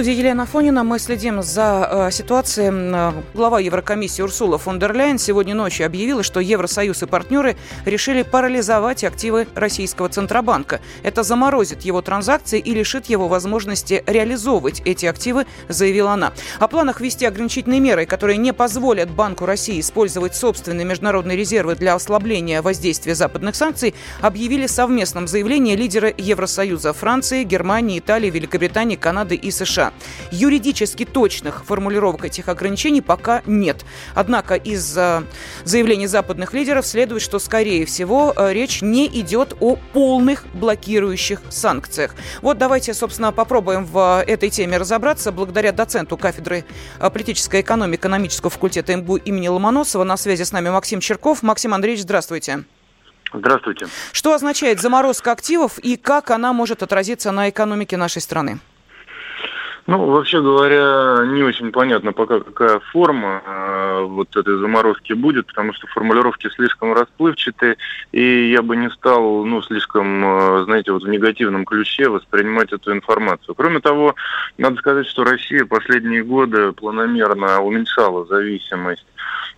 Студии Елена Фонина мы следим за э, ситуацией. Э, глава Еврокомиссии Урсула фон дер Ляйен сегодня ночью объявила, что Евросоюз и партнеры решили парализовать активы российского Центробанка. Это заморозит его транзакции и лишит его возможности реализовывать эти активы, заявила она. О планах ввести ограничительные меры, которые не позволят Банку России использовать собственные международные резервы для ослабления воздействия западных санкций, объявили в совместном заявлении лидеры Евросоюза Франции, Германии, Италии, Великобритании, Канады и США. Юридически точных формулировок этих ограничений пока нет. Однако из э, заявлений западных лидеров следует, что, скорее всего, э, речь не идет о полных блокирующих санкциях. Вот давайте, собственно, попробуем в этой теме разобраться. Благодаря доценту кафедры э, политической экономии экономического факультета МГУ имени Ломоносова на связи с нами Максим Черков. Максим Андреевич, здравствуйте. Здравствуйте. Что означает заморозка активов и как она может отразиться на экономике нашей страны? Ну, вообще говоря, не очень понятно пока, какая форма э, вот этой заморозки будет, потому что формулировки слишком расплывчатые, и я бы не стал, ну, слишком, э, знаете, вот в негативном ключе воспринимать эту информацию. Кроме того, надо сказать, что Россия последние годы планомерно уменьшала зависимость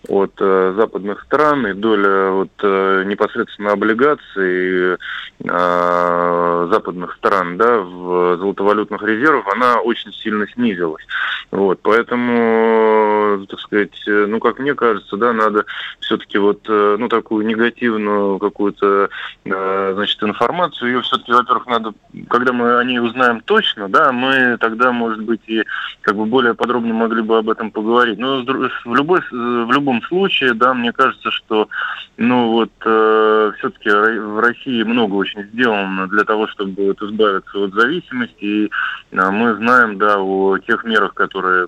от э, западных стран, и доля вот, э, непосредственно облигаций э, западных стран да, в золотовалютных резервах, она очень сильно снизилась. Вот, поэтому, так сказать, э, ну, как мне кажется, да, надо все-таки вот, э, ну, такую негативную какую-то, э, значит, информацию, ее все-таки, во-первых, надо, когда мы о ней узнаем точно, да, мы тогда, может быть, и как бы более подробно могли бы об этом поговорить. Но в, любой, в любом случае, да, мне кажется, что, ну вот, э, все-таки в России много очень сделано для того, чтобы вот, избавиться от зависимости. И э, мы знаем, да, о тех мерах, которые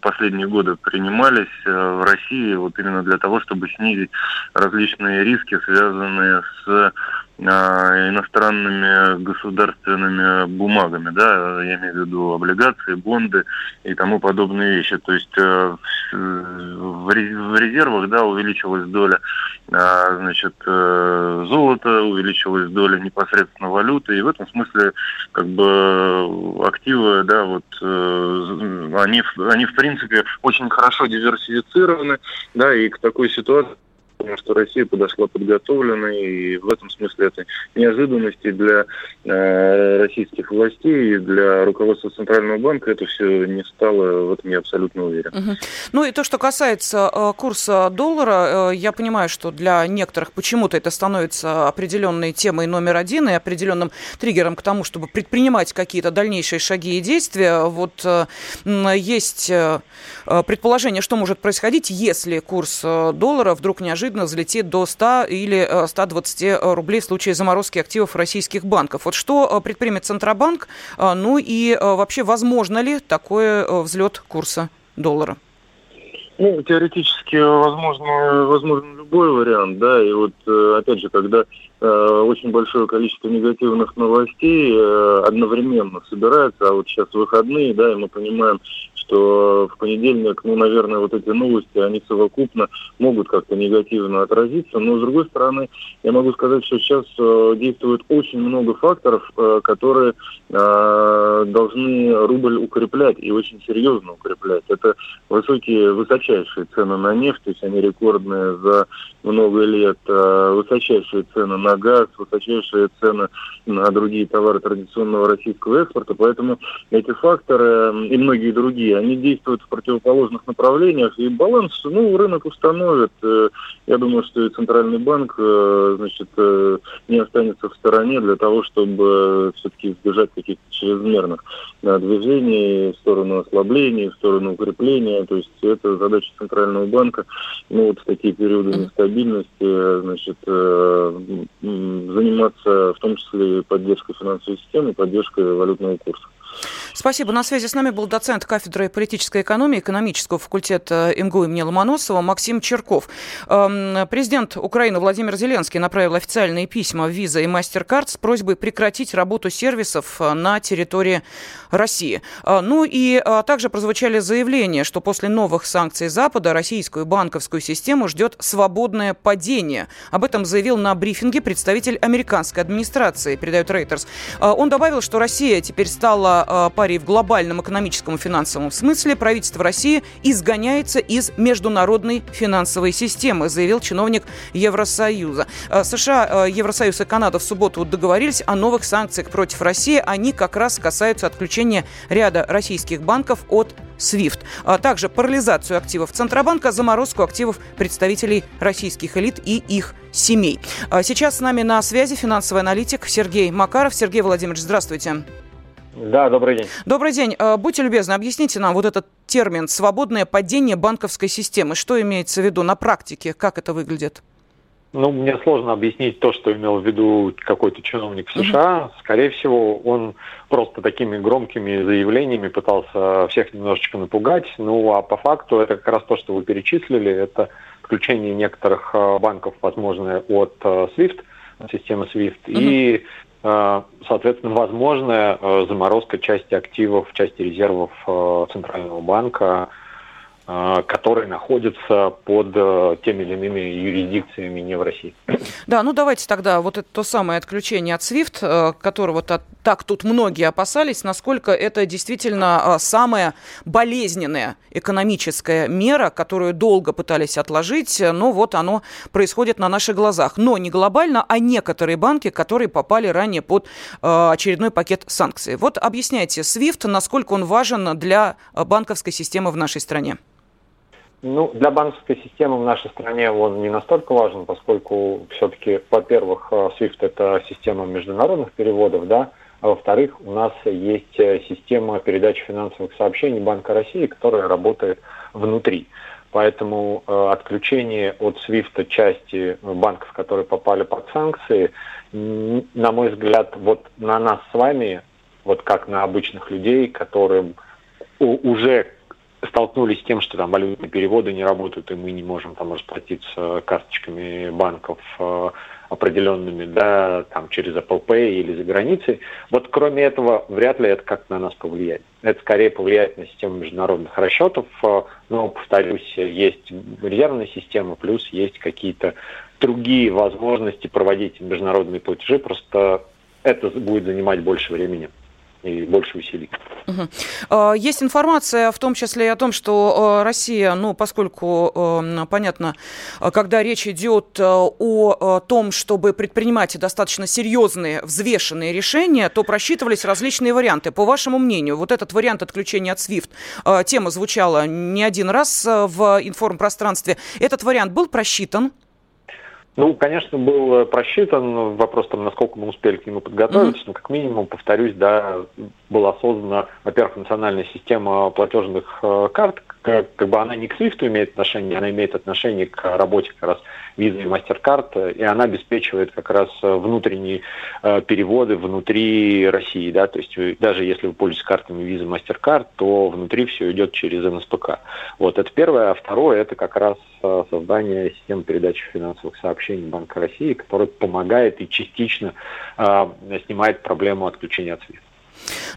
последние годы принимались э, в России, вот именно для того, чтобы снизить различные риски, связанные с иностранными государственными бумагами, да, я имею в виду облигации, бонды и тому подобные вещи. То есть э, в резервах, да, увеличилась доля, а, значит, э, золота, увеличилась доля непосредственно валюты, и в этом смысле, как бы, активы, да, вот, э, они, они, в принципе, очень хорошо диверсифицированы, да, и к такой ситуации потому что Россия подошла подготовленной, и в этом смысле это неожиданности для э, российских властей и для руководства Центрального банка это все не стало, в этом я абсолютно уверен. Угу. Ну и то, что касается э, курса доллара, э, я понимаю, что для некоторых почему-то это становится определенной темой номер один и определенным триггером к тому, чтобы предпринимать какие-то дальнейшие шаги и действия. Вот э, есть э, предположение, что может происходить, если курс э, доллара вдруг неожиданно неожиданно взлетит до 100 или 120 э, э, рублей в случае заморозки активов российских банков. Вот что э, предпримет Центробанк? Ну и вообще, возможно ли такой взлет курса доллара? Ну, теоретически возможно, возможно любой вариант, да, и вот опять же, когда э, очень большое количество негативных новостей э, одновременно собирается, а вот сейчас выходные, да, и мы понимаем, что в понедельник, ну, наверное, вот эти новости, они совокупно могут как-то негативно отразиться. Но, с другой стороны, я могу сказать, что сейчас э, действует очень много факторов, э, которые э, должны рубль укреплять и очень серьезно укреплять. Это высокие, высочайшие цены на нефть, то есть они рекордные за много лет, высочайшие цены на газ, высочайшие цены на другие товары традиционного российского экспорта. Поэтому эти факторы и многие другие, они действуют в противоположных направлениях, и баланс, ну, рынок установит. Э, я думаю, что и Центральный банк, э, значит, э, не останется в стороне для того, чтобы все-таки избежать каких-то чрезмерных движений в сторону ослабления, в сторону укрепления. То есть это задача Центрального банка, ну, вот в такие периоды нестабильности, значит, заниматься в том числе поддержкой финансовой системы, поддержкой валютного курса. Спасибо. На связи с нами был доцент кафедры политической экономии экономического факультета МГУ имени Ломоносова Максим Черков. Эм, президент Украины Владимир Зеленский направил официальные письма в Visa и MasterCard с просьбой прекратить работу сервисов э, на территории России. Э, ну и э, также прозвучали заявления, что после новых санкций Запада российскую банковскую систему ждет свободное падение. Об этом заявил на брифинге представитель американской администрации, передает Reuters. Он добавил, что Россия теперь стала парей в глобальном экономическом и финансовом смысле, правительство России изгоняется из международной финансовой системы, заявил чиновник Евросоюза. Э, США, э, Евросоюз и Канада в субботу договорились о новых санкциях против России. Они как раз касаются отключения ряда российских банков от SWIFT. А также парализацию активов Центробанка, заморозку активов представителей российских элит и их семей. А сейчас с нами на связи финансовый аналитик Сергей Макаров. Сергей Владимирович, здравствуйте. Да, добрый день. Добрый день. Э, будьте любезны, объясните нам вот этот термин «свободное падение банковской системы». Что имеется в виду на практике? Как это выглядит? Ну, мне сложно объяснить то, что имел в виду какой-то чиновник в США. Угу. Скорее всего, он просто такими громкими заявлениями пытался всех немножечко напугать. Ну, а по факту это как раз то, что вы перечислили. Это включение некоторых э, банков, возможно, от э, SWIFT, системы SWIFT, угу. и соответственно, возможная э, заморозка части активов, части резервов э, Центрального банка которые находятся под э, теми или иными юрисдикциями не в России. Да, ну давайте тогда вот это то самое отключение от SWIFT, э, которого -то, так тут многие опасались, насколько это действительно э, самая болезненная экономическая мера, которую долго пытались отложить, но вот оно происходит на наших глазах. Но не глобально, а некоторые банки, которые попали ранее под очередной пакет санкций. Вот объясняйте, SWIFT, насколько он важен для банковской системы в нашей стране? Ну, для банковской системы в нашей стране он не настолько важен, поскольку все-таки, во-первых, э, SWIFT это система международных переводов, да, а во-вторых, у нас есть э, система передачи финансовых сообщений Банка России, которая работает внутри. Поэтому э, отключение от SWIFT части банков, которые попали под санкции, на мой взгляд, вот на нас с вами, вот как на обычных людей, которым уже столкнулись с тем, что там валютные переводы не работают, и мы не можем там расплатиться карточками банков э, определенными, да, там через Apple Pay или за границей. Вот кроме этого, вряд ли это как-то на нас повлияет. Это скорее повлияет на систему международных расчетов, э, но, повторюсь, есть резервная система, плюс есть какие-то другие возможности проводить международные платежи, просто это будет занимать больше времени и больше усилий. Угу. Есть информация в том числе и о том, что а, Россия, ну, поскольку, а, понятно, когда речь идет о том, чтобы предпринимать достаточно серьезные, взвешенные решения, то просчитывались различные варианты. По вашему мнению, вот этот вариант отключения от SWIFT, тема звучала не один раз в информпространстве, этот вариант был просчитан? Ну, конечно, был просчитан вопрос, там, насколько мы успели к нему подготовиться, mm-hmm. но как минимум, повторюсь, да, была создана, во-первых, национальная система платежных э, карт, как, как бы она не к SWIFT имеет отношение, она имеет отношение к работе как раз Visa и MasterCard, и она обеспечивает как раз внутренние э, переводы внутри России, да, то есть даже если вы пользуетесь картами и MasterCard, то внутри все идет через НСПК. Вот, это первое. А второе, это как раз э, создание системы передачи финансовых сообщений Банка России, которая помогает и частично э, снимает проблему отключения от SWIFT.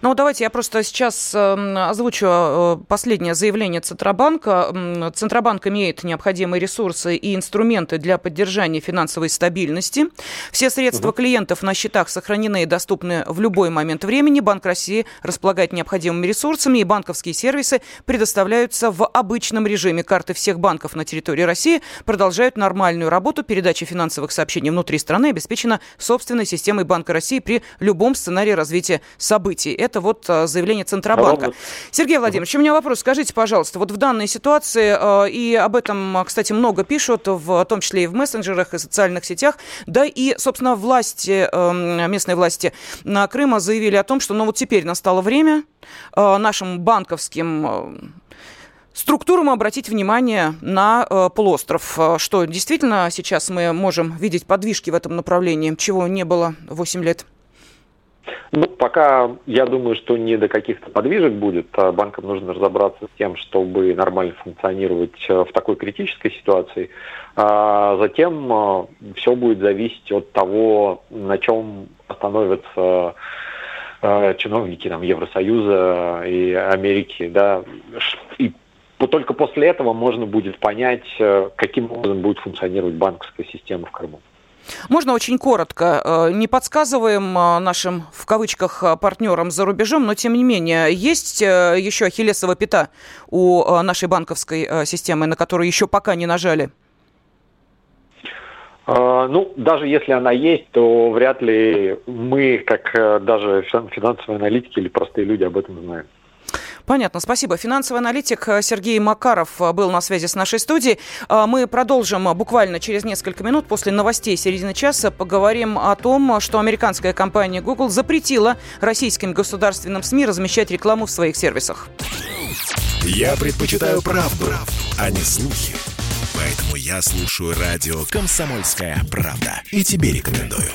Ну, давайте я просто сейчас эм, озвучу э, последнее заявление Центробанка. Центробанк имеет необходимые ресурсы и инструменты для поддержания финансовой стабильности. Все средства угу. клиентов на счетах сохранены и доступны в любой момент времени. Банк России располагает необходимыми ресурсами, и банковские сервисы предоставляются в обычном режиме. Карты всех банков на территории России продолжают нормальную работу. Передача финансовых сообщений внутри страны обеспечена собственной системой Банка России при любом сценарии развития событий событий. Это вот э, заявление Центробанка. Робот. Сергей Владимирович, у меня вопрос. Скажите, пожалуйста, вот в данной ситуации, э, и об этом, кстати, много пишут, в том числе и в мессенджерах, и социальных сетях, да и, собственно, власти, эм, местные власти на Крыма заявили о том, что ну вот теперь настало время э, нашим банковским структурам обратить внимание на э, полуостров. Что действительно сейчас мы можем видеть подвижки в этом направлении, чего не было 8 лет? Ну, пока я думаю, что не до каких-то подвижек будет. А банкам нужно разобраться с тем, чтобы нормально функционировать э, в такой критической ситуации. А затем э, все будет зависеть от того, на чем остановятся э, чиновники там, Евросоюза и Америки. Да. И только после этого можно будет понять, каким образом будет функционировать банковская система в Крыму. Можно очень коротко. Э, не подсказываем э, нашим, в кавычках, э, партнерам за рубежом, но тем не менее, есть еще ахиллесова пята у нашей банковской системы, на которую еще пока не нажали? Ну, даже если она есть, то вряд ли мы, как даже финансовые аналитики или простые люди, об этом знаем. Понятно, спасибо. Финансовый аналитик э, Сергей Макаров э, был на связи с нашей студией. Э, мы продолжим буквально через несколько минут после новостей середины часа. Поговорим о том, что американская компания Google запретила российским государственным СМИ размещать рекламу в своих сервисах. Я предпочитаю правду, а не слухи. Поэтому я слушаю радио «Комсомольская правда». И тебе рекомендую.